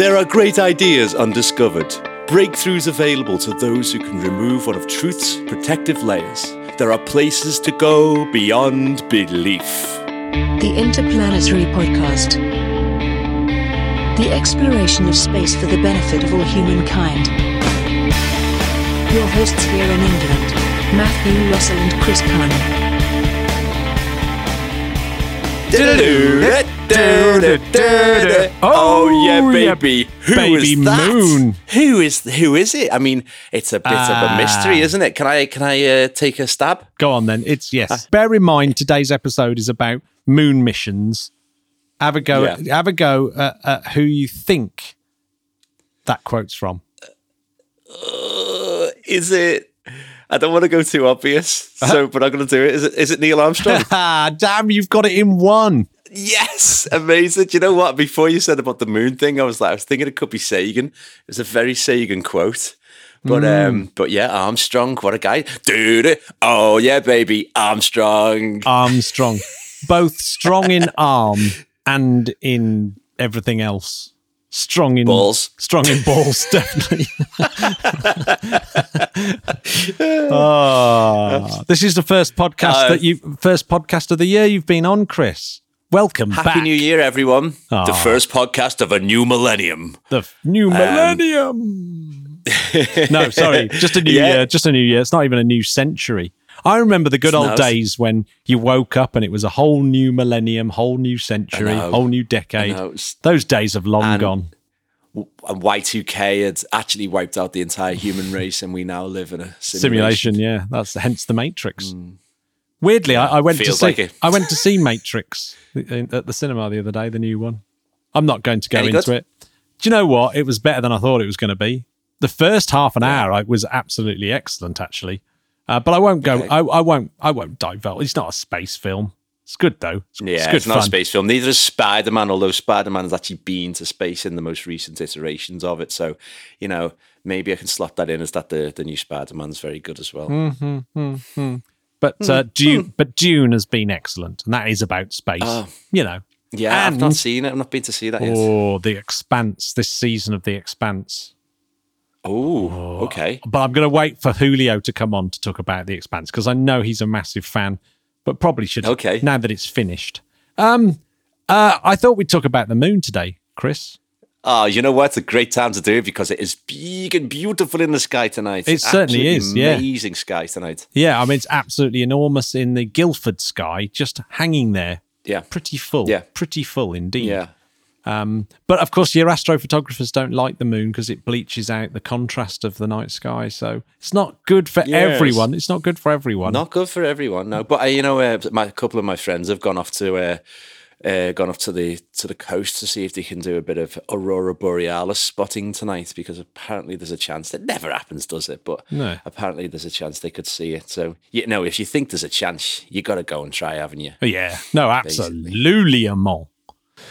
There are great ideas undiscovered, breakthroughs available to those who can remove one of truth's protective layers. There are places to go beyond belief. The Interplanetary Podcast. The exploration of space for the benefit of all humankind. Your hosts here in England, Matthew Russell and Chris Carney. Oh yeah, baby. Who baby is that? moon. Who is who is it? I mean, it's a bit of a mystery, Ah. isn't it? Can I can I uh, take a stab? Go on then. It's yes. Bear in mind today's episode is about moon missions. Have a go. Yeah. Have a go at, at who you think that quote's from. Uh, is it? I don't want to go too obvious, Uh-huh. so but I'm going to do it. Is it? Is it Neil Armstrong? Ah, damn! You've got it in one. Yes, amazing. Do you know what? Before you said about the moon thing, I was like, I was thinking it could be Sagan. It's a very Sagan quote. But Hmm. um, but yeah, Armstrong, what a guy, dude! Oh yeah, baby, Armstrong. Armstrong, both strong in arm and in everything else. Strong in Balls. Strong in balls, definitely. oh, this is the first podcast Uh, that you first podcast of the year you've been on, Chris. Welcome Happy back. New Year, everyone! The ah. first podcast of a new millennium. The f- new um, millennium. no, sorry, just a new Yeah. year. Just a new year. It's not even a new century. I remember the good It's old not. days when you woke up and it was a whole new millennium, whole new century, whole new decade. Those days have long And- gone. And Y2K had actually wiped out the entire human race, and we now live in a Simulation, simulation. yeah. That's hence the Matrix. Hmm. Weirdly, I, I went to see it. I went to see Matrix in- at the cinema the other day, the new one. I'm not going to go Any into good? it. Do you know what? It was better than I thought it was going to be. The first half an hour I, was absolutely excellent, actually. Uh, but I won't go. I, I won't. I won't divulge. It's not a space film. It's good though. It's, Yeah, it's good not fun. a space film. Neither is Spider Man, although Spider Man has actually been to space in the most recent iterations of it. So, you know, maybe I can slot that in as that the, the new Spider Man's very good as well. But uh, Dune, but Dune has been excellent, and that is about space. Oh. you know. Yeah, I've not seen it. I've not been to see that yet. Oh, The Expanse. This season of The Expanse. Oh, okay. but I'm going to wait for Julio to come on to talk about the Expanse because I know he's a massive fan, but probably should Okay. now that it's finished. Um, uh, I thought we'd talk about the moon today, Chris. Oh, you know what? It's a great time to do it because it is big and beautiful in the sky tonight. It certainly Absolutely is, yeah. Amazing sky tonight. Yeah, I mean it's absolutely enormous in the Guildford sky, just hanging there, Yeah. pretty full. Yeah. pretty full indeed. Yeah. Um, but of course, your astrophotographers don't like the moon because it bleaches out the contrast of the night sky. So it's not good for Yes. everyone. It's not good for everyone. Not good for everyone, no. But uh, you know, uh, my a couple of my friends have gone off to uh, uh, gone off to the to the coast to see if they can do a bit of aurora borealis spotting tonight because apparently there's a chance that never happens, does it? But No. apparently there's a chance they could see it. So you know, if you think there's a chance, you got to go and try, haven't you? Oh, yeah, no, absolutely, among.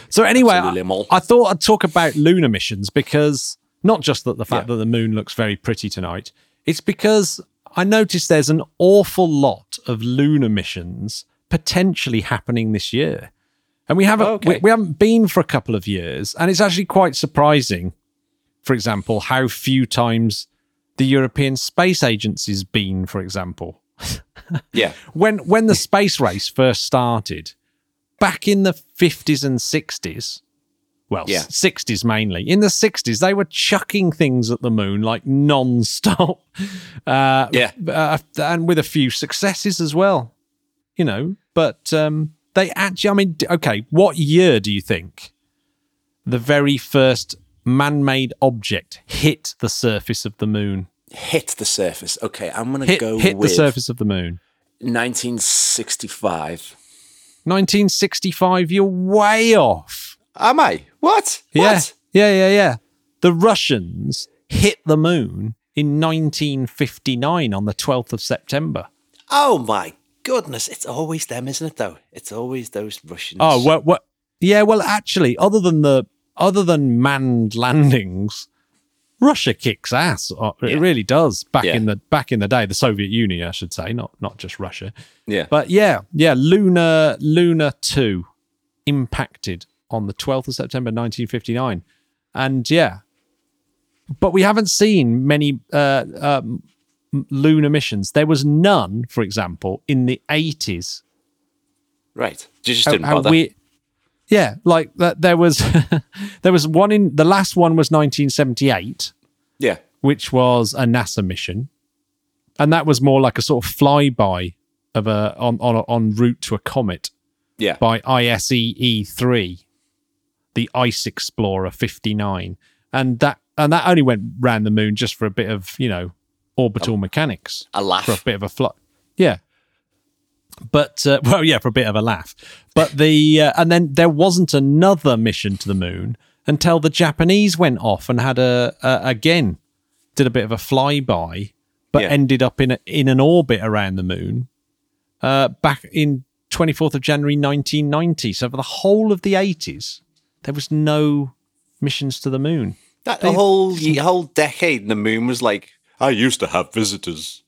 So anyway, I. I thought I'd talk about lunar missions because not just that the fact Yeah. that the moon looks very pretty tonight, it's because I noticed there's an awful lot of lunar missions potentially happening this year, and we haven't Okay. we, we haven't been for a couple of years, and it's actually quite surprising. For example, how few times the European Space Agency's been, for example Yeah, when when the space race first started back in the 50s and 60s well Yeah. 60s mainly in the 60s they were chucking things at the moon like non-stop uh, Yeah. uh, and with a few successes as well you know but um, they actually i mean okay what year do you think the very first man-made object hit the surface of the moon hit the surface. Okay, I'm gonna hit, go hit the surface of the moon 1965. 1965 you're way off Am I? What? Yeah. What? Yeah, yeah, yeah. The Russians hit the moon in 1959 on the 12th of September. Oh my goodness! It's always them, isn't it? Though it's always those Russians. Oh, what what Yeah, well actually other than the other than manned landings, Russia kicks ass. Uh, It Yeah. really does. Back Yeah. in the back in the day, the Soviet Union, I should say, not not just Russia. yeah. But yeah, yeah, Luna Luna 2 impacted on the 12th of September 1959. and yeah, but we haven't seen many uh, um, lunar missions. There was none, for example, in the eighties. Right. You just didn't bother. we, yeah, like that. There was there was one in the last one was 1978, yeah. which was a NASA mission, and that was more like a sort of flyby of a on on on route to a comet Yeah. by ISEE three, the Ice Explorer 59, and that and that only went round the moon just for a bit of you know orbital mechanics a laugh. for a bit of a fly. Yeah. But uh, well, yeah, for a bit of a laugh. But the uh, and then there wasn't another mission to the moon until the Japanese went off and had a, a again did a bit of a flyby, but Yeah. ended up in a, in an orbit around the moon uh, back in 24th of January 1990. So for the whole of the 80s, there was no missions to the moon. That the whole whole decade, the moon was like, I used to have visitors.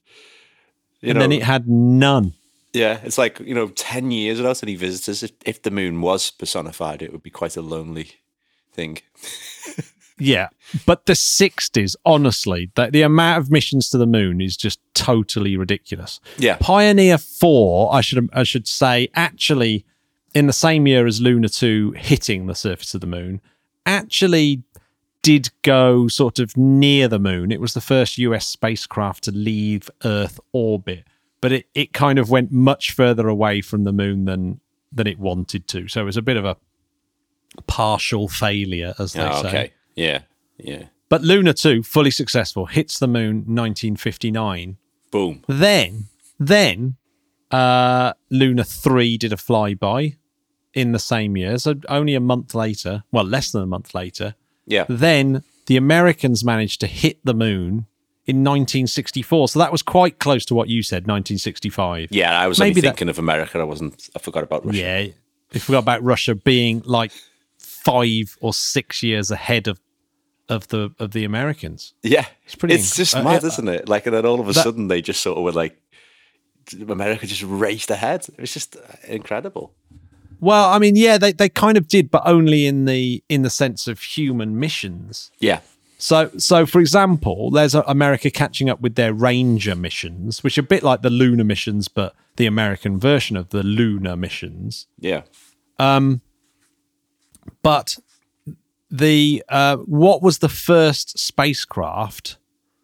You And know, then it had none. yeah, it's like you know, ten years without any visitors. If, if the moon was personified, it would be quite a lonely thing. Yeah, but the 60s, honestly, the, the amount of missions to the moon is just totally ridiculous. Yeah, Pioneer 4, I should I should say, actually in the same year as Luna 2 hitting the surface of the moon, actually did go sort of near the moon. It was the first US spacecraft to leave Earth orbit, but it, it kind of went much further away from the moon than than it wanted to. So it was a bit of a partial failure, as they Oh, say. okay, yeah, yeah. But Luna 2, fully successful, hits the moon 1959. Boom. Then, then uh, Luna 3 did a flyby in the same year. So only a month later, well, less than a month later, Yeah, then the Americans managed to hit the moon in 1964. So that was quite close to what you said, 1965. yeah. I was Maybe only that- thinking of America. I wasn't. I forgot about Russia. Yeah. I forgot about Russia being like five or six years ahead of of the of the Americans. Yeah, it's pretty It's inc- just uh, mad, uh, isn't it? Like, and then all of a that- sudden they just sort of were like, America just raced ahead. It was just incredible. Well, I mean, yeah, they, they kind of did, but only in the in the sense of human missions. Yeah, So, so for example, there's uh, America catching up with their Ranger missions, which are a bit like the lunar missions, but the American version of the lunar missions. yeah, Um, But the uh, what was the first spacecraft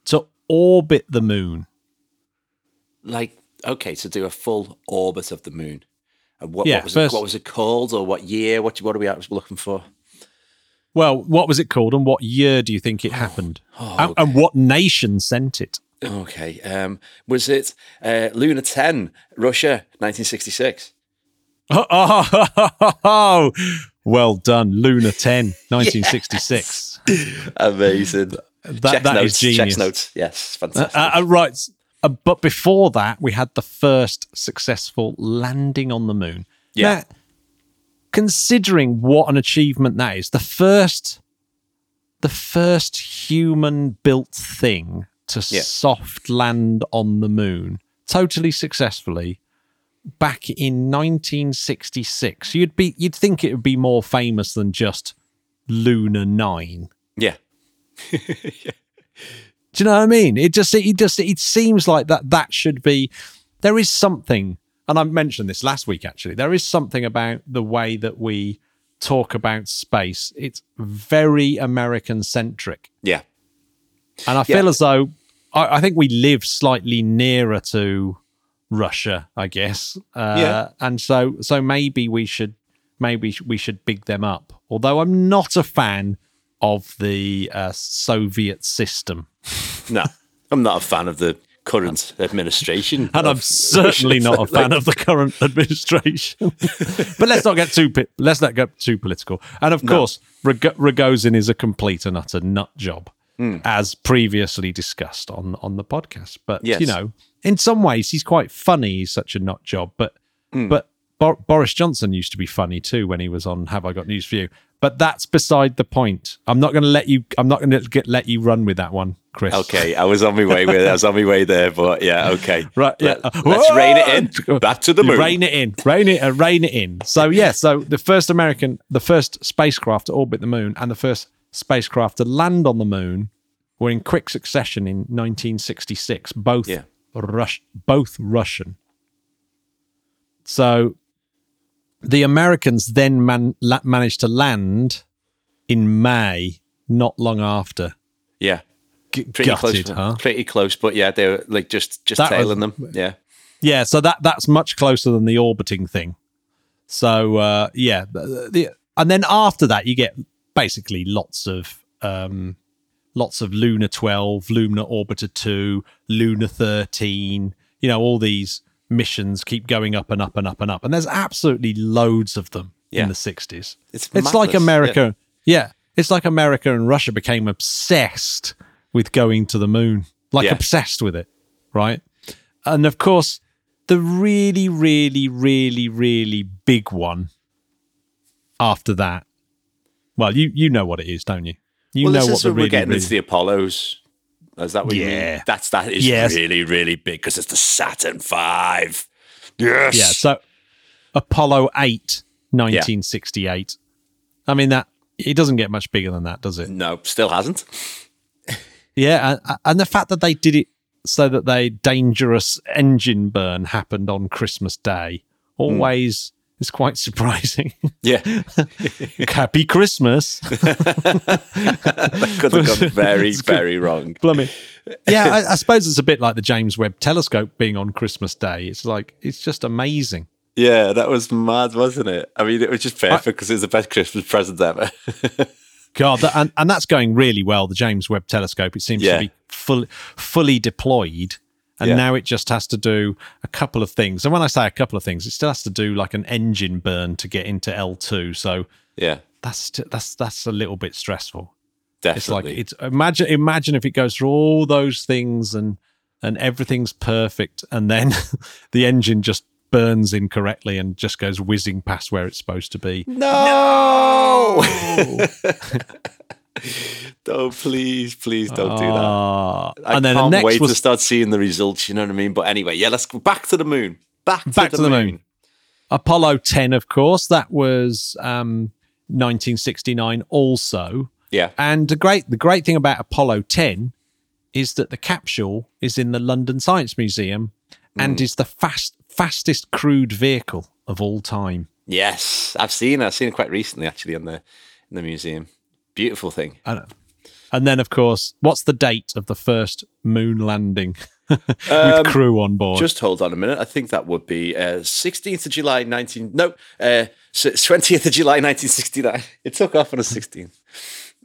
to orbit the moon? like okay, to do a full orbit of the moon. And what, Yeah, what was first- it, what was it called, or what year? What what are we looking for? Well, what was it called, and what year do you think it happened? Oh, and, and what nation sent it? Okay, um, was it uh, Luna Ten, Russia, nineteen sixty six? Oh, well done, Luna 10, 1966. Amazing. That- Check that is notes. Checks genius. notes. Yes, fantastic. Uh, uh, right. Uh, but before that, we had the first successful landing on the moon. Yeah. Now, considering what an achievement that is, the first, the first human-built thing to Yeah. soft land on the moon, totally successfully, back in 1966. You'd be, you'd think it would be more famous than just Luna Nine. yeah, Do you know what I mean? It just it just it seems like that that should be there is something and I mentioned this last week actually. There is something about the way that we talk about space. It's very American centric. yeah, And I feel Yeah. as though I, I think we live slightly nearer to Russia, I guess. Uh, Yeah. and so so maybe we should maybe we should big them up. Although I'm not a fan of the uh, Soviet system. no, I'm not a fan of the current administration, And I'm certainly not a fan of the current administration. but let's not get too let's not get too political. And of course, Rog- Rogozin is a complete and utter nut job, Hmm. as previously discussed on on the podcast. But Yes. you know, in some ways, he's quite funny. He's such a nut job. But Hmm. but Bor- Boris Johnson used to be funny too when he was on Have I Got News for You. But that's beside the point. I'm not going to let you. I'm not going to get let you run with that one, Chris. Okay, I was on my way with I was on my way there, but yeah, okay, Right, yeah. Let, us rein it in. Back to the moon. Rein it in. Rein it. Uh, rein it in. So yeah. So the first American, the first spacecraft to orbit the moon, and the first spacecraft to land on the moon were in quick succession in 1966, both Yeah. Rus- both Russian. So the Americans then man- la- managed to land in May, not long after. Yeah. G- Pretty gutted, close. huh? Pretty close, but yeah, they were like just just That was- tailing them. Yeah. Yeah, so that that's much closer than the orbiting thing. So uh, yeah, the, the, and then after that you get basically lots of um, lots of Luna 12, Luna Orbiter 2, Luna 13. You know, all these missions keep going up and up and up and up, and there's absolutely loads of them Yeah. in the 60s. It's It's like America. Yeah. it's like America and Russia became obsessed with going to the moon, like Yeah. obsessed with it, right? And of course, the really, really, really, really big one after that. Well, you you know what it is, don't you? You well, know this what is the really, we're getting really into the Apollos. Is that what you mean? Yeah. That's that is Yes. really really big because it's the Saturn Five. Yes. yeah. So Apollo 8, 1968. I mean that it doesn't get much bigger than that, does it? no, still hasn't. Yeah, and, and the fact that they did it so that they dangerous engine burn happened on Christmas Day hmm. always is quite surprising. Yeah, Happy Christmas, that could have gone very very wrong. Blummy. Yeah, I, I suppose it's a bit like the James Webb Telescope being on Christmas Day. It's like it's just amazing. Yeah, that was mad, wasn't it? I mean, it was just perfect because it was the best Christmas present ever. God, that, and, and that's going really well. The James Webb Telescope, it seems Yeah. to be full, fully deployed. And Yeah. now it just has to do a couple of things. And when I say a couple of things, it still has to do like an engine burn to get into L2. So yeah, that's that's that's a little bit stressful. definitely. It's like it's imagine imagine if it goes through all those things and and everything's perfect, and then the engine just burns incorrectly and just goes whizzing past where it's supposed to be. no. oh, please, please don't do that. Ah. I and then can't the next wait was to start seeing the results. You know what I mean? But anyway, yeah, let's go back to the moon. Back to, Back the, to the moon. moon. Apollo 10, of course. That was um, 1969 also. Yeah, And the great the great thing about Apollo 10 is that the capsule is in the London Science Museum Hmm. and is the fast fastest crewed vehicle of all time. yes, I've seen it. I've seen it quite recently, actually, in the in the museum. Beautiful thing. And, and then, of course, what's the date of the first moon landing with Um, crew on board? Just hold on a minute. I think that would be uh, 16th of July, 19. No, uh, 20th of July, 1969. It took off on the 16th.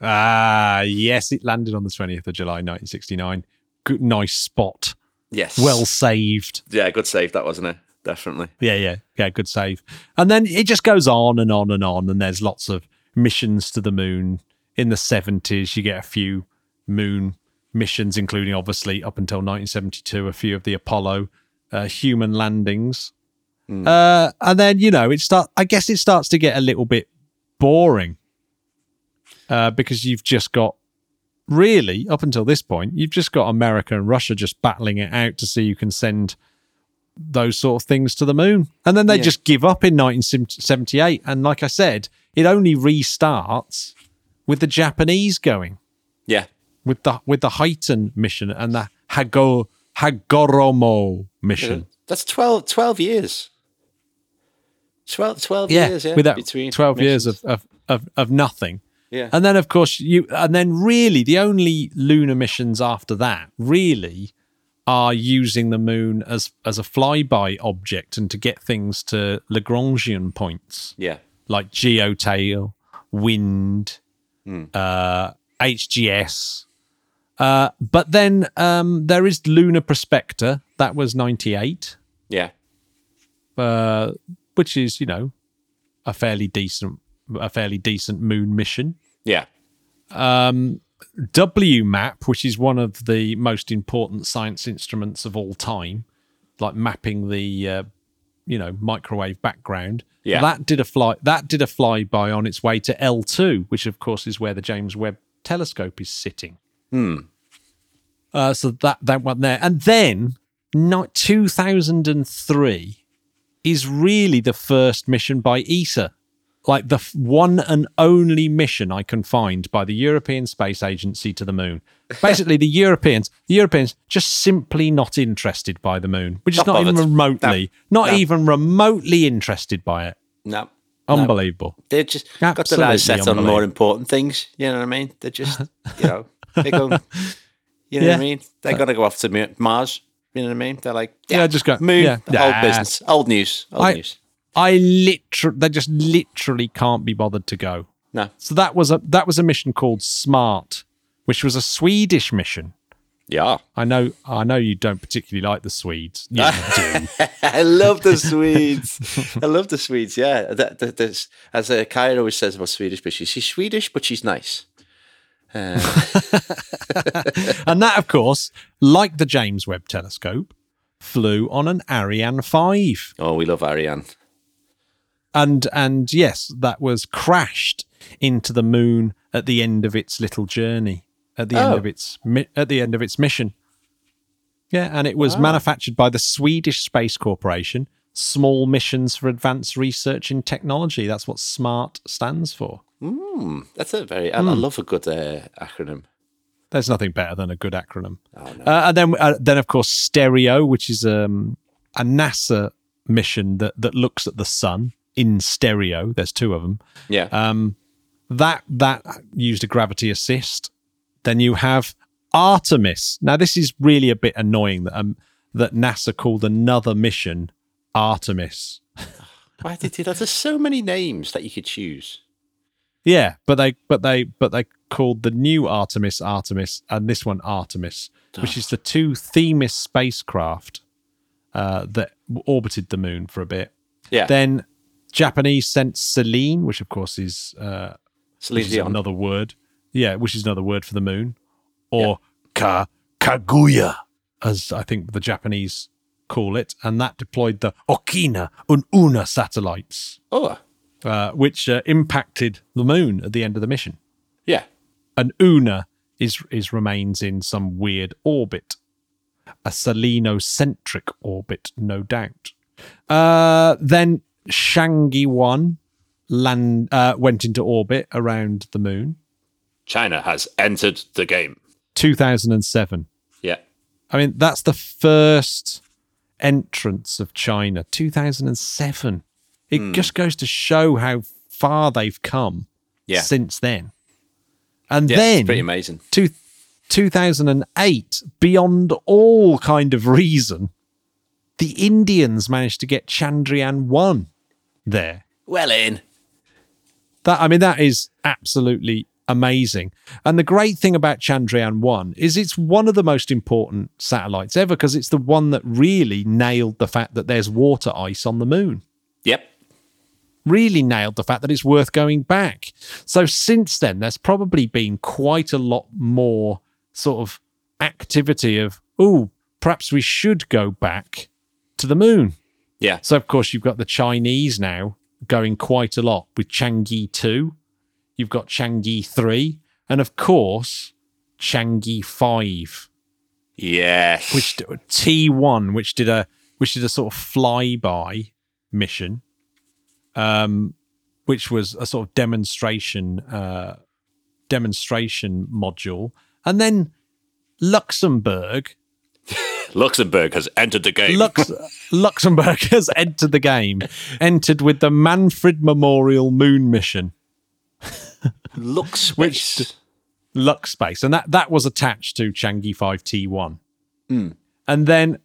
ah, yes, it landed on the 20th of July, 1969. Good, nice spot. Yes. Well saved. yeah, good save that, wasn't it? Definitely. Yeah, yeah, yeah, good save. And then it just goes on and on and on, and there's lots of missions to the moon. In the 70s, you get a few moon missions, including obviously up until 1972, a few of the Apollo uh, human landings. Uh, and then, you know, it start. I guess it starts to get a little bit boring uh, because you've just got really up until this point, you've just got America and Russia just battling it out to see who can send those sort of things to the moon. And then they Yeah. just give up in 1978. And like I said, it only restarts with the Japanese going Yeah. with the with the Hiten mission and the Hago Hagoromo mission. That's 12, 12 years. 12, 12 Yeah, years, yeah. with that between 12 years of, of, of, of nothing. Yeah. And then, of course, you, and then really the only lunar missions after that really are using the moon as, as a flyby object and to get things to Lagrangian points yeah. like geotail, wind, Hmm. uh, HGS. Uh, but then um, there is Lunar Prospector. That was 98, Yeah. uh, which is, you know, a fairly decent, a fairly decent moon mission. Yeah. WMAP, which is one of the most important science instruments of all time, like mapping the uh, you know microwave background. Yeah. that did a fly. That did a flyby on its way to L2, which of course is where the James Webb Telescope is sitting. Hmm. Uh, so that that went there, and then not 2003 is really the first mission by ESA like the f- one and only mission I can find by the European Space Agency to the moon. Basically, the Europeans, the Europeans, just simply not interested by the moon. We're just Not not, even remotely, not No. even remotely interested by it. No. Unbelievable. They're just got their Absolutely eyes set on more important things. You know what I mean? They're just, you know, they go, you know Yeah. what I mean? They're going to go off to Mars. You know what I mean? They're like, yeah, Yeah, just go- moon, yeah. old Nah. business, old news, old I- news. I literally, they just literally can't be bothered to go. No, So that was a that was a mission called Smart, which was a Swedish mission. yeah. I know, I know you don't particularly like the Swedes. Yeah, you do. I love the Swedes. I love the Swedes. Yeah, that, that, that's, as uh, always says about Swedish bitches, she's Swedish, but she's nice. Uh, and that, of course, like the James Webb Telescope, flew on an Ariane five. oh, we love Ariane. And and yes, that was crashed into the moon at the end of its little journey, at the end Oh. of its at the end of its mission. Yeah, and it was manufactured by the Swedish Space Corporation. Small missions for advanced research in technology. That's what SMART stands for. Mm, that's a very. I, Hmm. I love a good uh, acronym. There's nothing better than a good acronym. Oh, no. Uh, and then, uh, then of course, Stereo, which is um, a NASA mission that that looks at the sun in stereo. There's two of them. Yeah. Um, that that used a gravity assist. Then you have Artemis. Now this is really a bit annoying that um, that NASA called another mission Artemis. Why did they? There's so many names that you could choose. Yeah, but they but they but they called the new Artemis Artemis and this one Artemis, which is the two Themis spacecraft uh, that orbited the moon for a bit. Yeah. Then Japanese sent Selene, which of course is uh, is another word. Yeah, which is another word for the moon, or ka Kaguya, as I think the Japanese call it, and that deployed the Okina and Ouna satellites, Oh, uh, which uh, impacted the moon at the end of the mission. yeah. And Ouna is is remains in some weird orbit, a selenocentric orbit, no doubt. Uh, then Chang'e One land uh, went into orbit around the moon. China has entered the game. 2007. Yeah. I mean, that's the first entrance of China. 2007. It just goes to show how far they've come Yeah. since then. And Yeah. then pretty amazing. two, 2008, beyond all kind of reason, the Indians managed to get Chandrayaan 1 there. Well in. That I mean, that is absolutely amazing. And the great thing about Chandrayaan 1 is it's one of the most important satellites ever because it's the one that really nailed the fact that there's water ice on the moon. Yep. Really nailed the fact that it's worth going back. So since then, there's probably been quite a lot more sort of activity of, oh, perhaps we should go back to the moon. Yeah. So of course you've got the Chinese now going quite a lot with Chang'e 2. You've got Chang'e 3 and of course Chang'e 5 Yes. which d- T1 which did a which did a sort of flyby mission um which was a sort of demonstration uh demonstration module and then Luxembourg Luxembourg has entered the game. Lux- Luxembourg has entered the game, entered with the Manfred Memorial Moon Mission, Lux Which- Space. Lux Space, and that that was attached to Chang'e Five T One, and then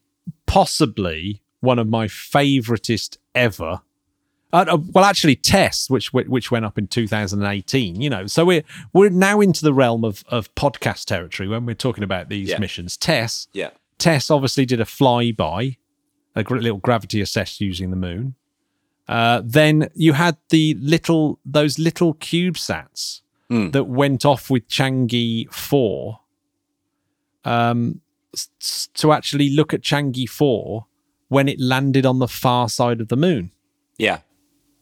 possibly one of my favoritist ever. Uh, uh, well, actually, Tess, which which went up in 2018. You know, so we're we're now into the realm of of podcast territory when we're talking about these Yeah. missions. Tess, yeah. Tess obviously did a flyby, a little gravity assess using the moon. Uh, then you had the little those little CubeSats that went off with Chang'e four, um, s- to actually look at Chang'e four when it landed on the far side of the moon. Yeah.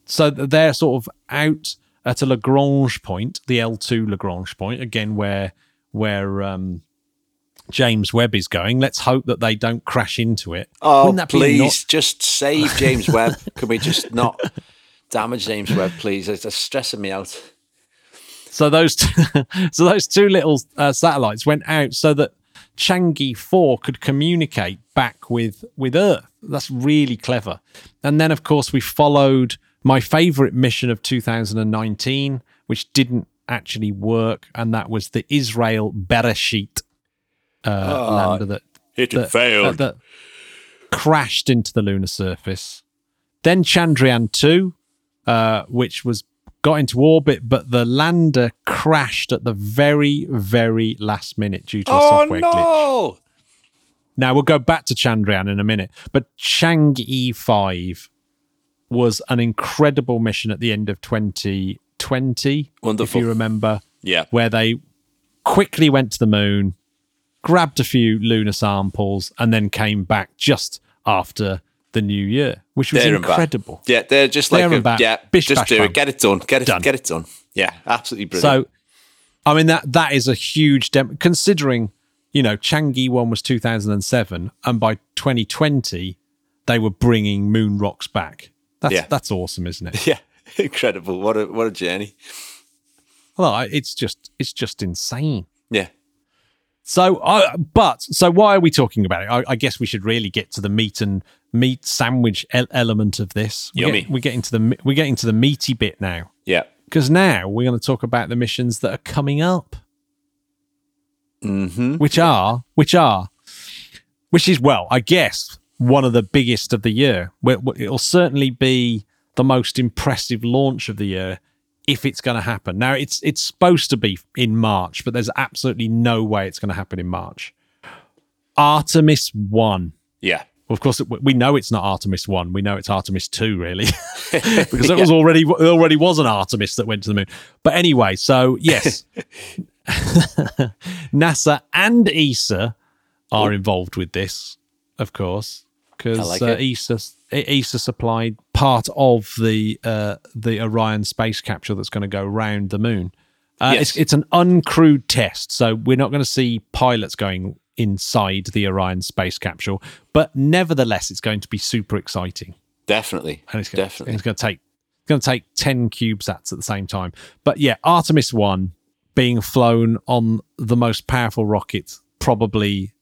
So they're sort of out at a Lagrange point, the L2 Lagrange point, again where where um, James Webb is going. Let's hope that they don't crash into it. Oh, please, not- just save James Webb. Can we just not Damage James Webb, please. It's it's stressing me out. So those t- so those two little uh, satellites went out so that Chang'e 4 could communicate back with with Earth. That's really clever. And then of course we followed my favorite mission of 2019 which didn't actually work and that was the Israel Bereshit uh, lander that It that, uh, that crashed into the lunar surface. Then Chandrayaan 2, uh, which was got into orbit, but the lander crashed at the very, very last minute due to a oh software glitch. Now we'll go back to Chandrayaan in a minute, but Chang'e 5 was an incredible mission at the end of 2020. Wonderful. If you remember, Yeah. where they quickly went to the moon, grabbed a few lunar samples, and then came back just after the new year, which was There incredible. Yeah, they're just like, a, back. yeah, Bish, just bash, do bam. it. Get it done. Get it Done. Get it done. Yeah, absolutely brilliant. So, I mean that that is a huge dem- considering you know Chang'e one was 2007, and by 2020 they were bringing moon rocks back. That's Yeah. that's awesome, isn't it? yeah, incredible. What a what a journey. Well, it's just it's just insane. Yeah. So, uh, but so why are we talking about it? I, I guess we should really get to the meat and meat sandwich el- element of this. We Yummy. Get, we get into the me- we get into the meaty bit now Yeah. because now we're going to talk about the missions that are coming up. Mm-hmm. which are which are which is well i guess one of the biggest of the year it'll certainly be the most impressive launch of the year if it's going to happen now it's it's supposed to be in march but there's absolutely no way it's going to happen in march artemis 1 Yeah. well, of course, we know it's not Artemis one. We know it's Artemis two, really, because it was already it already was an Artemis that went to the moon. But anyway, so yes, NASA and ESA are involved with this, of course, because like uh. ESA ESA supplied part of the uh, the Orion space capsule that's going to go round the moon. Uh, Yes. it's, it's an uncrewed test, so we're not going to see pilots going inside the Orion space capsule, but nevertheless, it's going to be super exciting. Definitely. And it's gonna, Definitely. it's going to take it's going to take ten CubeSats at the same time. But yeah, Artemis One being flown on the most powerful rocket probably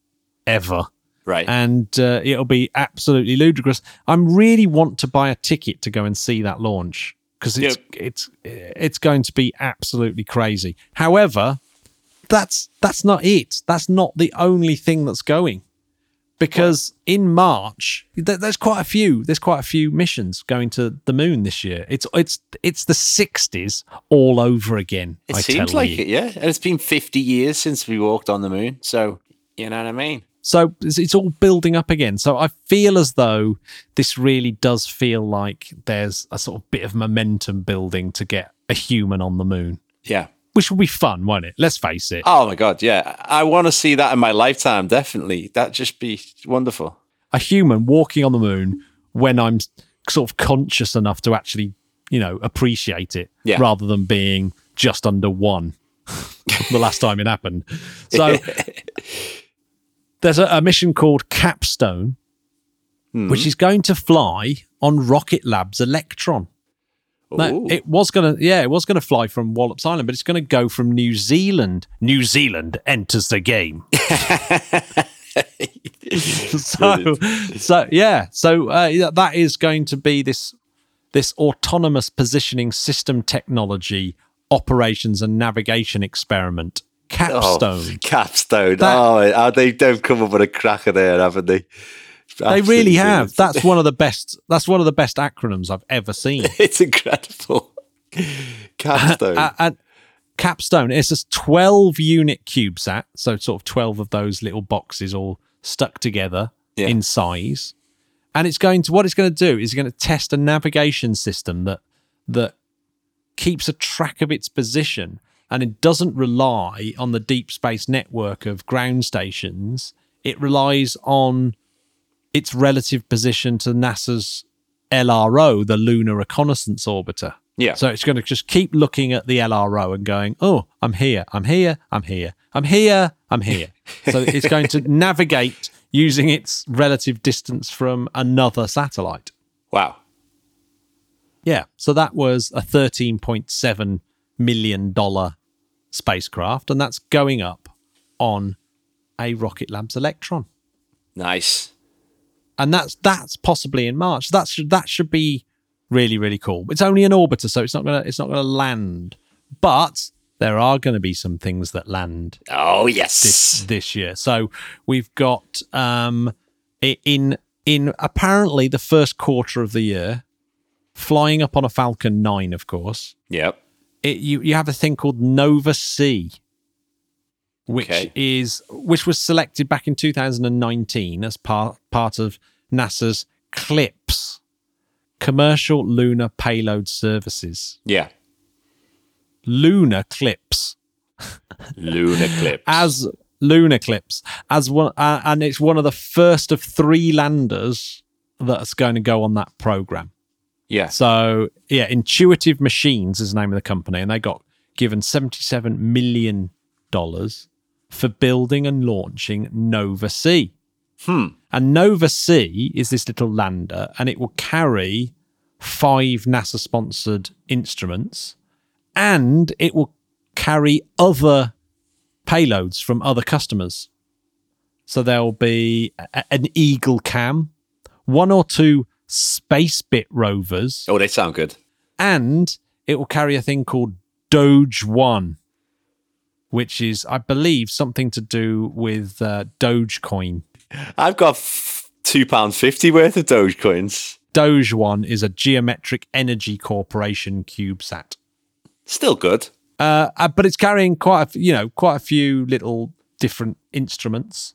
ever, Right. and uh, it'll be absolutely ludicrous. I really want to buy a ticket to go and see that launch because it's it's it's going to be absolutely crazy. However, that's that's not it. That's not the only thing that's going. Because in March, th- there's quite a few. There's quite a few missions going to the moon this year. It's it's it's the 60s all over again. it I seems tell like you. it, yeah. And it's been 50 years since we walked on the moon. So, you know what I mean? So it's, it's all building up again. So I feel as though this really does feel like there's a sort of bit of momentum building to get a human on the moon, Yeah. which will be fun, won't it? Let's face it. Oh my God. Yeah. I want to see that in my lifetime. Definitely. That'd just be wonderful. a human walking on the moon when I'm sort of conscious enough to actually, you know, appreciate it Yeah. rather than being just under one the last time it happened. So there's a, a mission called Capstone, which is going to fly on Rocket Lab's Electron. No, Ooh. it was gonna, yeah, it was gonna fly from Wallops Island, but it's gonna go from New Zealand. New Zealand enters the game. so, so yeah, so uh, that is going to be this this autonomous positioning system technology operations and navigation experiment capstone. Oh, capstone. That- oh, oh, they, they've come up with a cracker there, haven't they? they really have. That's one of the best. That's one of the best acronyms I've ever seen. It's incredible. Capstone. uh, and capstone it's a 12 unit cubesat so sort of 12 of those little boxes all stuck together Yeah. in size and it's going to what it's going to do is it's going to test a navigation system that that keeps a track of its position and it doesn't rely on the deep space network of ground stations it relies on its relative position to NASA's LRO the lunar reconnaissance orbiter yeah. so it's going to just keep looking at the LRO and going, oh, I'm here, I'm here, I'm here, I'm here, I'm here. so it's going to navigate using its relative distance from another satellite. wow. Yeah, so that was a thirteen point seven million dollar spacecraft, and that's going up on a Rocket Labs Electron, Nice. and that's that's possibly in March. That should that should be really really cool. It's only an orbiter, so it's not gonna it's not gonna land, but there are going to be some things that land Oh yes. this year. So we've got um in in apparently the first quarter of the year, flying up on a Falcon Nine, of course. Yep. It, you you have a thing called Nova C, which Okay. is which was selected back in 2019 as part part of NASA's CLPS, Commercial Lunar Payload Services. Yeah. Lunar CLIPS. Lunar clip. as lunar clips as one uh, and it's one of the first of three landers that's going to go on that program yeah. so yeah intuitive machines is the name of the company and they got given 77 million dollars for building and launching nova c Hmm. and nova c is this little lander and it will carry five nasa sponsored instruments and it will carry other payloads from other customers. So there'll be a- an Eagle Cam, one or two Spacebit rovers, Oh, they sound good. and it will carry a thing called Doge One, which is, I believe, something to do with uh, Dogecoin. I've got f- two pound fifty worth of Dogecoins. Doge One is a Geometric Energy Corporation CubeSat. Still good. Uh, uh, but it's carrying quite a, you know quite a few little different instruments,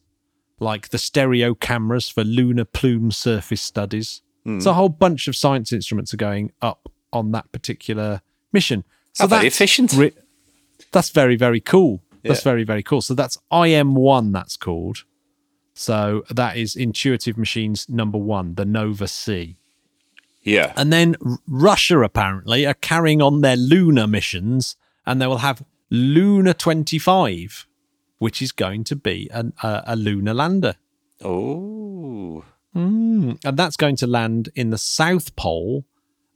like the stereo cameras for lunar plume surface studies. Mm. So a whole bunch of science instruments are going up on that particular mission. So How very that's efficient. re- that's very very cool. That's Yeah. very very cool. So that's IM one. That's called. So that is Intuitive Machines number one, the Nova C. Yeah. And then Russia apparently are carrying on their lunar missions, and they will have Luna 25, which is going to be an, a, a lunar lander. oh. Mm, and that's going to land in the South Pole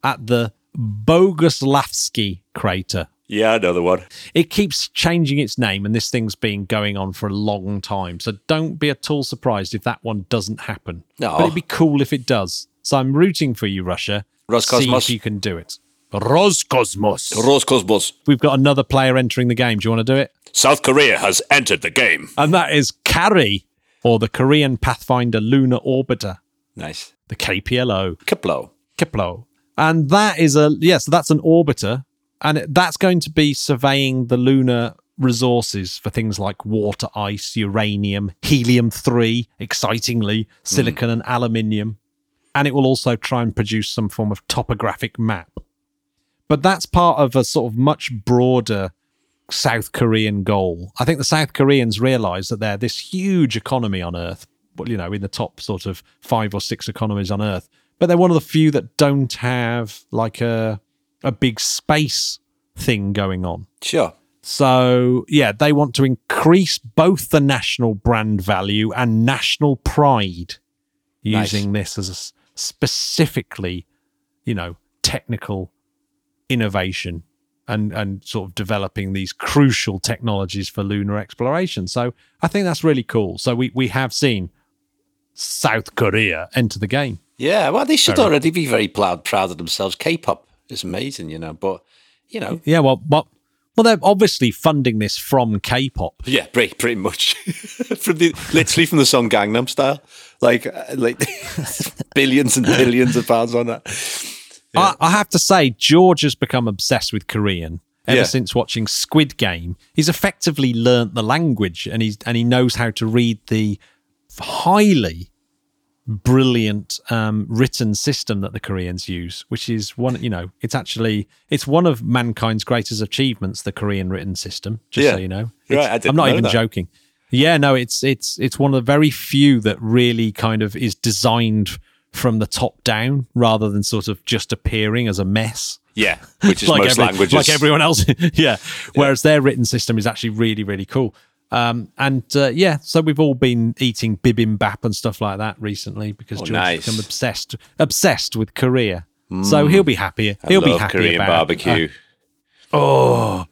at the Boguslavsky crater. Yeah, another one. It keeps changing its name, and this thing's been going on for a long time. So don't be at all surprised if that one doesn't happen. No. But it'd be cool if it does. So I'm rooting for you, Russia. Roscosmos. See if you can do it. Roscosmos. Roscosmos. We've got another player entering the game. Do you want to do it? South Korea has entered the game. And that is Carry, or the Korean Pathfinder Lunar Orbiter, Nice. the KPLO. Kiplo. Kepler. And that is a yes, so that's an orbiter, and it, that's going to be surveying the lunar resources for things like water ice, uranium, helium three, excitingly, hmm. silicon and aluminium, and it will also try and produce some form of topographic map. But that's part of a sort of much broader South Korean goal. I think the South Koreans realize that they're this huge economy on Earth, well, you know, in the top sort of five or six economies on Earth, but they're one of the few that don't have like a a big space thing going on. Sure. So, yeah, they want to increase both the national brand value and national pride Nice. using this as a specifically, you know, technical innovation and and sort of developing these crucial technologies for lunar exploration. So, I think that's really cool. So, we we have seen South Korea enter the game. Yeah, well, they should already be very proud, proud of themselves. K-pop is amazing, you know, but you know, Yeah, well, well, well, they're obviously funding this from K-pop. yeah, pretty, pretty much from the literally from the song Gangnam Style, like uh, like billions and billions of pounds on that. I, I have to say, George has become obsessed with Korean ever Yeah. since watching Squid Game. He's effectively learnt the language, and he's and he knows how to read the highly brilliant um, written system that the Koreans use, which is one. You know, it's actually it's one of mankind's greatest achievements. The Korean written system, just Yeah. so you know. Right, I I'm not even that. joking. Yeah, no, it's it's it's one of the very few that really kind of is designed from the top down rather than sort of just appearing as a mess Yeah, which is most every- languages. like everyone else. yeah. Whereas their written system is actually really, really cool. Um, and uh, yeah, so we've all been eating bibimbap and stuff like that recently because Oh, George nice. become obsessed, obsessed with Korea. So he'll be happy. He'll be happy Korean about barbecue. Oh,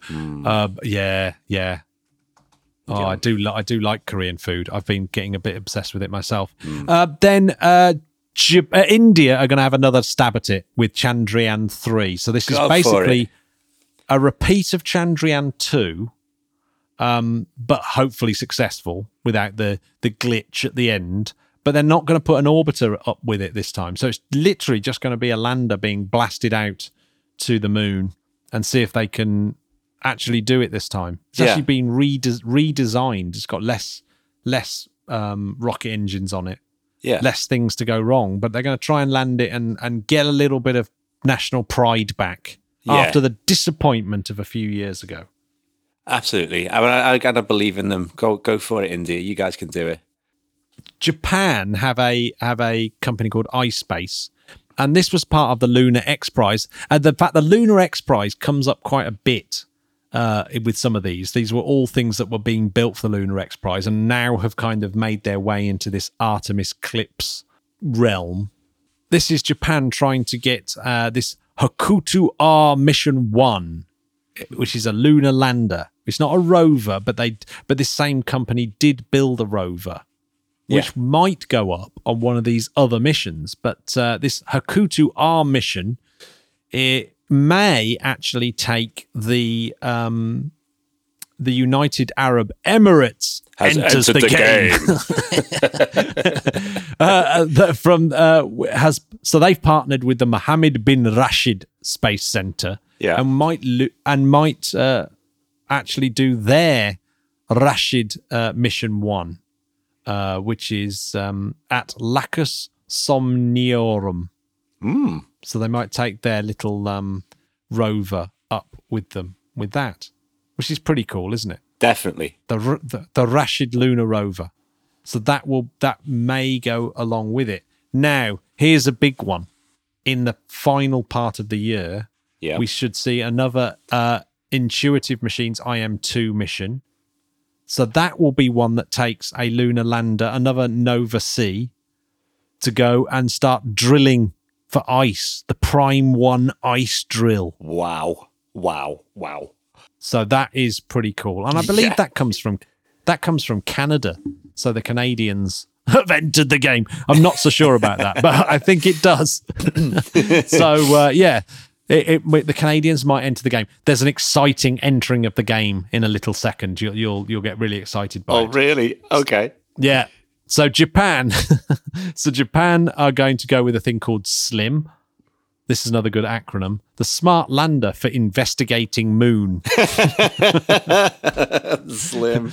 uh, yeah, yeah. Oh, I do. Li- I do like Korean food. I've been getting a bit obsessed with it myself. Uh, then uh, J- uh, India are going to have another stab at it with Chandrayaan three. So this is Go for basically a repeat of Chandrayaan two, um, but hopefully successful without the the glitch at the end. But they're not going to put an orbiter up with it this time. So it's literally just going to be a lander being blasted out to the moon and see if they can actually do it this time. It's Yeah. actually been rede- redesigned. It's got less less um, rocket engines on it, Yeah. less things to go wrong. But they're going to try and land it and and get a little bit of national pride back Yeah. after the disappointment of a few years ago. Absolutely. I, I, I gotta believe in them. Go go for it, India. You guys can do it. Japan have a have a company called iSpace, and this was part of the Lunar X Prize. And the fact the Lunar X Prize comes up quite a bit uh, with some of these. These were all things that were being built for the Lunar X Prize, and now have kind of made their way into this Artemis CLPS realm. This is Japan trying to get uh, this Hakuto R Mission One, which is a lunar lander. It's not a rover, but they but this same company did build a rover which might go up on one of these other missions. But uh, this Hakuto R mission, it may actually take the um, the United Arab Emirates Has enters entered the, the game. uh, uh, the- from uh, has so they've partnered with the Mohammed bin Rashid Space Center, Yeah. and might lo- and might uh, actually do their Rashid uh, mission one uh, which is um, at Lacus Somniorum. So they might take their little um, rover up with them with that, which is pretty cool, isn't it? Definitely. The, the the Rashid Lunar Rover. So that will that may go along with it. Now here's a big one. In the final part of the year, Yeah. we should see another uh, Intuitive Machines IM2 mission. So that will be one that takes a lunar lander, another Nova C, to go and start drilling for ice, the Prime 1 ice drill. wow. Wow. Wow. So that is pretty cool. And I believe Yeah. that comes from that comes from Canada. So the Canadians have entered the game. I'm not so sure about that, but I think it does. so uh, yeah, it, it, the Canadians might enter the game. There's an exciting entering of the game in a little second. You'll you'll you'll get really excited by Oh, it. really? Okay. Yeah. So Japan, so Japan are going to go with a thing called SLIM. This is another good acronym. The Smart Lander for Investigating Moon. Slim.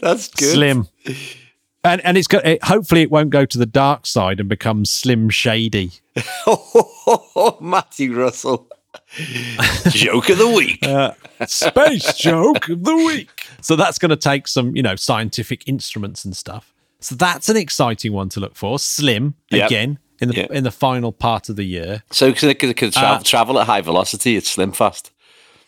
That's good. Slim. And and it's got it, hopefully it won't go to the dark side and become slim shady. Oh, Matthew Russell. Joke of the week. Uh, space joke of the week. So that's going to take some, you know, scientific instruments and stuff. So that's an exciting one to look for. Slim Yep. again in the Yep. in the final part of the year. so because it could, could tra- Uh, travel at high velocity. It's slim fast.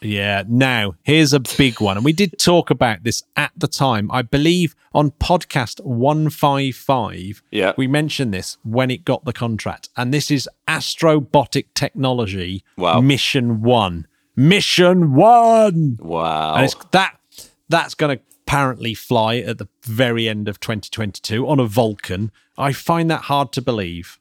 Yeah. Now, here's a big one. And we did talk about this at the time. I believe on podcast 155, Yeah. we mentioned this when it got the contract. And this is Astrobotic Technology Wow. Mission 1. Mission 1. Wow. And it's that that's going to apparently fly at the very end of 2022 on a Vulcan. I find that hard to believe.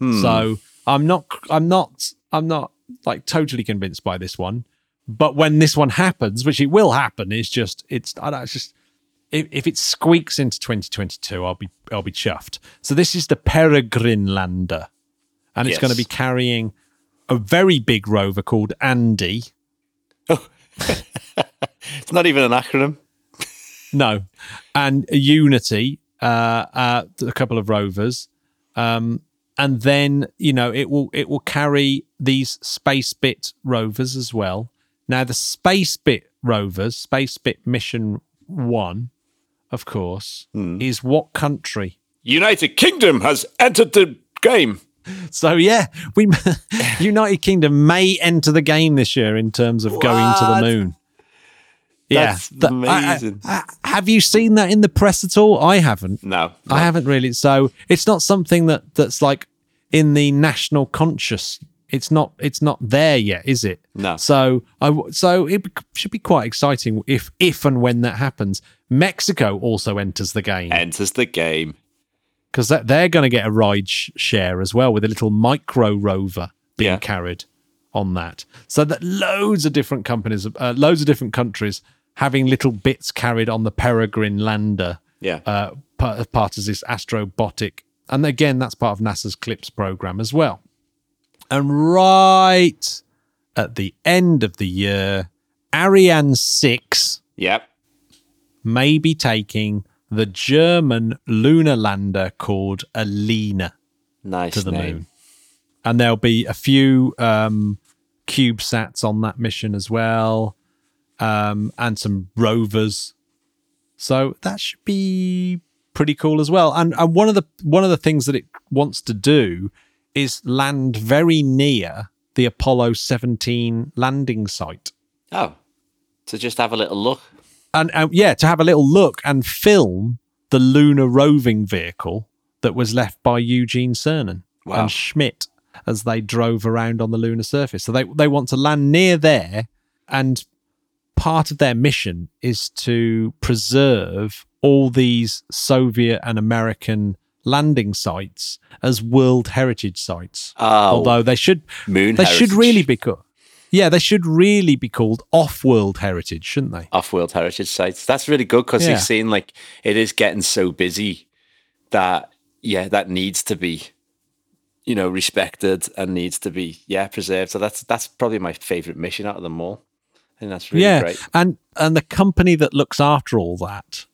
Hmm. So I'm not I'm not I'm not like totally convinced by this one. But when this one happens, which it will happen, it's just it's I don't it's just if, if it squeaks into 2022, I'll be I'll be chuffed. So this is the Peregrine lander, and it's Yes. going to be carrying a very big rover called Andy. Oh. it's not even an acronym. No, and Unity, uh, uh, a couple of rovers, um, and then you know it will it will carry these SpaceBit rovers as well. Now the SpaceBit rovers, SpaceBit Mission One, of course, is what country? United Kingdom has entered the game. So yeah, we United Kingdom may enter the game this year in terms of going to the moon. Yeah, That's Th- I- I- amazing. I- have you seen that in the press at all? I haven't. No. I haven't really. So it's not something that that's like in the national conscious It's not. It's not there yet, is it? No. So I. So it should be quite exciting if, if and when that happens. Mexico also enters the game Enters the game. because they're going to get a ride sh- share as well with a little micro rover being Yeah. carried on that. So that loads of different companies, uh, loads of different countries having little bits carried on the Peregrine lander Yeah. uh, part, part of this astrobotic. And again, that's part of NASA's CLPS program as well. And right at the end of the year, Ariane 6 yep. may be taking the German lunar lander called Alina Nice to the name. moon. And there'll be a few um, CubeSats on that mission as well, um, and some rovers. So that should be pretty cool as well. And and one of the one of the things that it wants to do is land very near the Apollo 17 landing site. Oh, to just have a little look. and yeah, to have a little look and film the lunar roving vehicle that was left by Eugene Cernan Wow. and Schmitt as they drove around on the lunar surface. So they they want to land near there, and part of their mission is to preserve all these Soviet and American landing sites as World Heritage sites. Oh, Although they should moon. they should really be called yeah they should really be called off world heritage shouldn't they off World Heritage sites. That's really good because Yeah. you've seen like it is getting so busy that yeah, that needs to be you know respected and needs to be yeah preserved. So that's that's probably my favorite mission out of them all. Think that's really yeah great. and and the company that looks after all that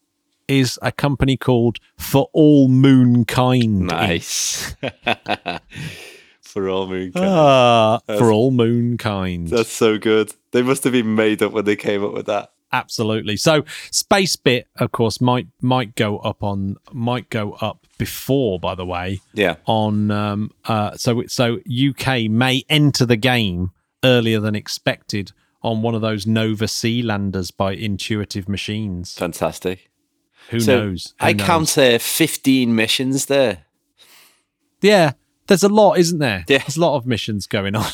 is a company called for all moonkind Nice for all moon. ah for all moonkind That's so good. They must have been made up when they came up with that. absolutely so space bit of course might might go up on might go up before by the way Yeah. on um uh so so UK may enter the game earlier than expected on one of those Nova C landers by Intuitive Machines. Fantastic. Who So knows? Who I knows? count uh, 15 missions there. Yeah, there's a lot, isn't there? Yeah. There's a lot of missions going on.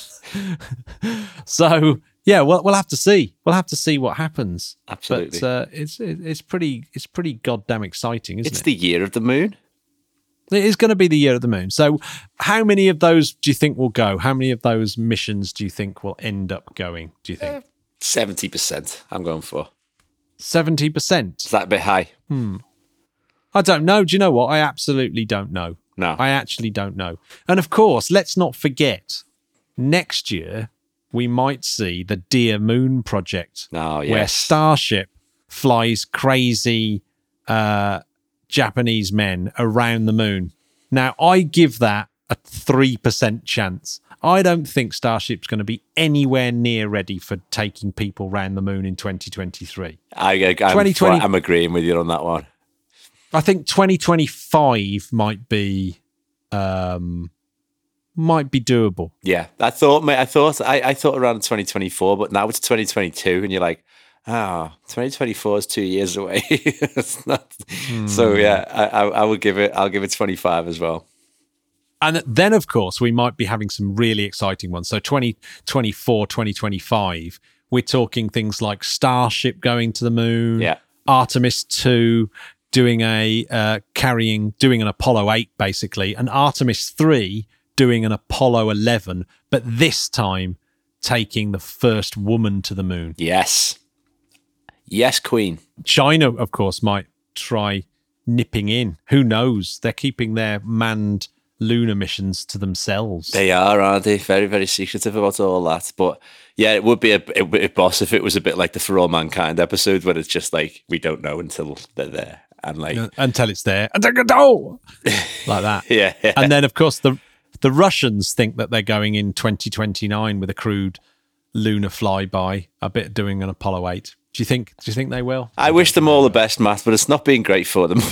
so yeah, we'll we'll have to see. We'll have to see what happens. Absolutely. But uh, it's it's pretty it's pretty goddamn exciting, isn't It's it? the year of the moon. It is going to be the year of the moon. So, how many of those do you think will go? How many of those missions do you think will end up going? Do you think 70% I'm going for. seventy percent? Is that a bit high? Hmm. I don't know. Do you know what? I absolutely don't know. No. I actually don't know. And of course, let's not forget next year we might see the Dear Moon project Oh, yes. where. Starship flies crazy uh, Japanese men around the moon. Now, I give that a 3% chance. I don't think Starship's going to be anywhere near ready for taking people around the moon in 2023. I, I'm, 2020 I'm agreeing with you on that one. I think 2025 might be um might be doable. Yeah, I thought, mate, I thought, I, I thought around 2024, but now it's 2022, and you're like, ah, 2024 is two years away. not. So yeah, I, I, I would give it. I'll give it 25 as well. And then of course we might be having some really exciting ones. So 2024, 2025, we're talking things like Starship going to the moon, Yeah. Artemis 2 doing a uh, carrying doing an Apollo 8 basically, and Artemis 3 doing an Apollo 11, but this time taking the first woman to the moon. Yes, yes, Queen. China, of course, might try nipping in. Who knows? They're keeping their manned lunar missions to themselves. They are, aren't they? Very, very secretive about all that. But yeah, it would be a, it a boss if it was a bit like the For All Mankind episode, where it's just like we don't know until they're there, and like until it's there. And like that. yeah, yeah. And then, of course, the the Russians think that they're going in 2029 with a crude lunar flyby, a bit doing an Apollo 8. Do you think? Do you think they will? I wish them all the best, Matt, but it's not been great for them.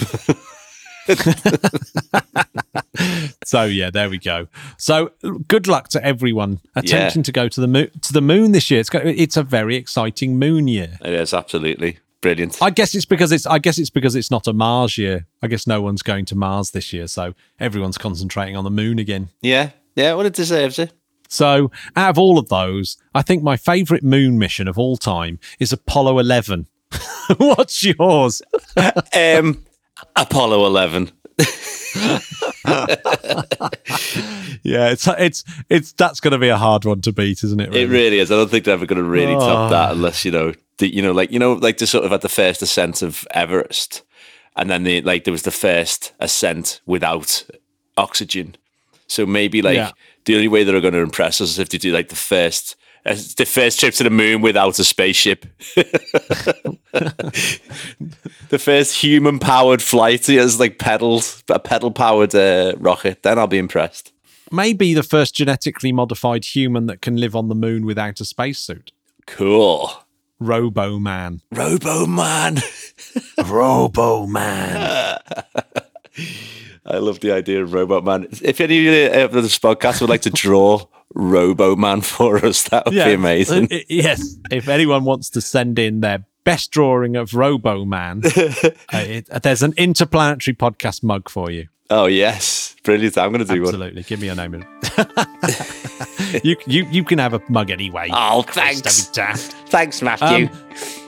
So yeah, there we go. So good luck to everyone attempting to go to the moon to the moon this year. It's go, it's a very exciting moon year. it is absolutely brilliant. I guess it's because it's I guess it's because it's not a Mars year. I guess no one's going to Mars this year, so everyone's concentrating on the moon again. yeah, yeah. Well, it deserves it. So, out of all of those, I think my favourite moon mission of all time is Apollo 11. What's yours? Um, Apollo 11. Yeah, it's it's it's that's going to be a hard one to beat, isn't it? It really is. I don't think they're ever going to really Oh. top that unless you know, the, you know, like you know, like the sort of at the first ascent of Everest, and then the like there was the first ascent without oxygen. So maybe like Yeah. The only way they're going to impress us is if they do like the first. uh, The first trip to the moon without a spaceship. the first human powered flight is like pedals, a pedal powered uh, rocket. Then I'll be impressed. Maybe the first genetically modified human that can live on the moon without a spacesuit. Cool. Robo Man. Robo Man. Robo Man. I love the idea of Robot Man. If any of this podcast would like to draw Robo Man for us, that would be amazing. Uh, yes. If anyone wants to send in their best drawing of Robo Man, uh, it, there's an interplanetary podcast mug for you. Oh yes, brilliant! I'm going to do one. Absolutely. Give me your name. you, you, you can have a mug anyway. Oh, thanks, thanks, Matthew. Um,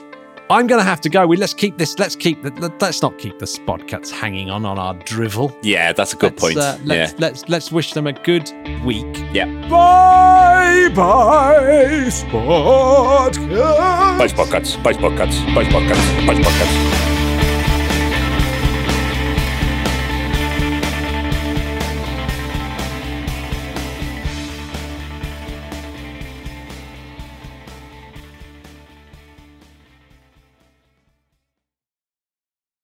I'm going to have to go. We let's keep this. Let's keep the. Let's not keep the Spodcats hanging on on our drivel. yeah, that's a good Let's, point. uh, let's, yeah, let's let's wish them a good week. yeah. Bye bye, Spodcats. Bye, podcasts. Bye, podcasts. Bye, podcasts. Bye, podcasts.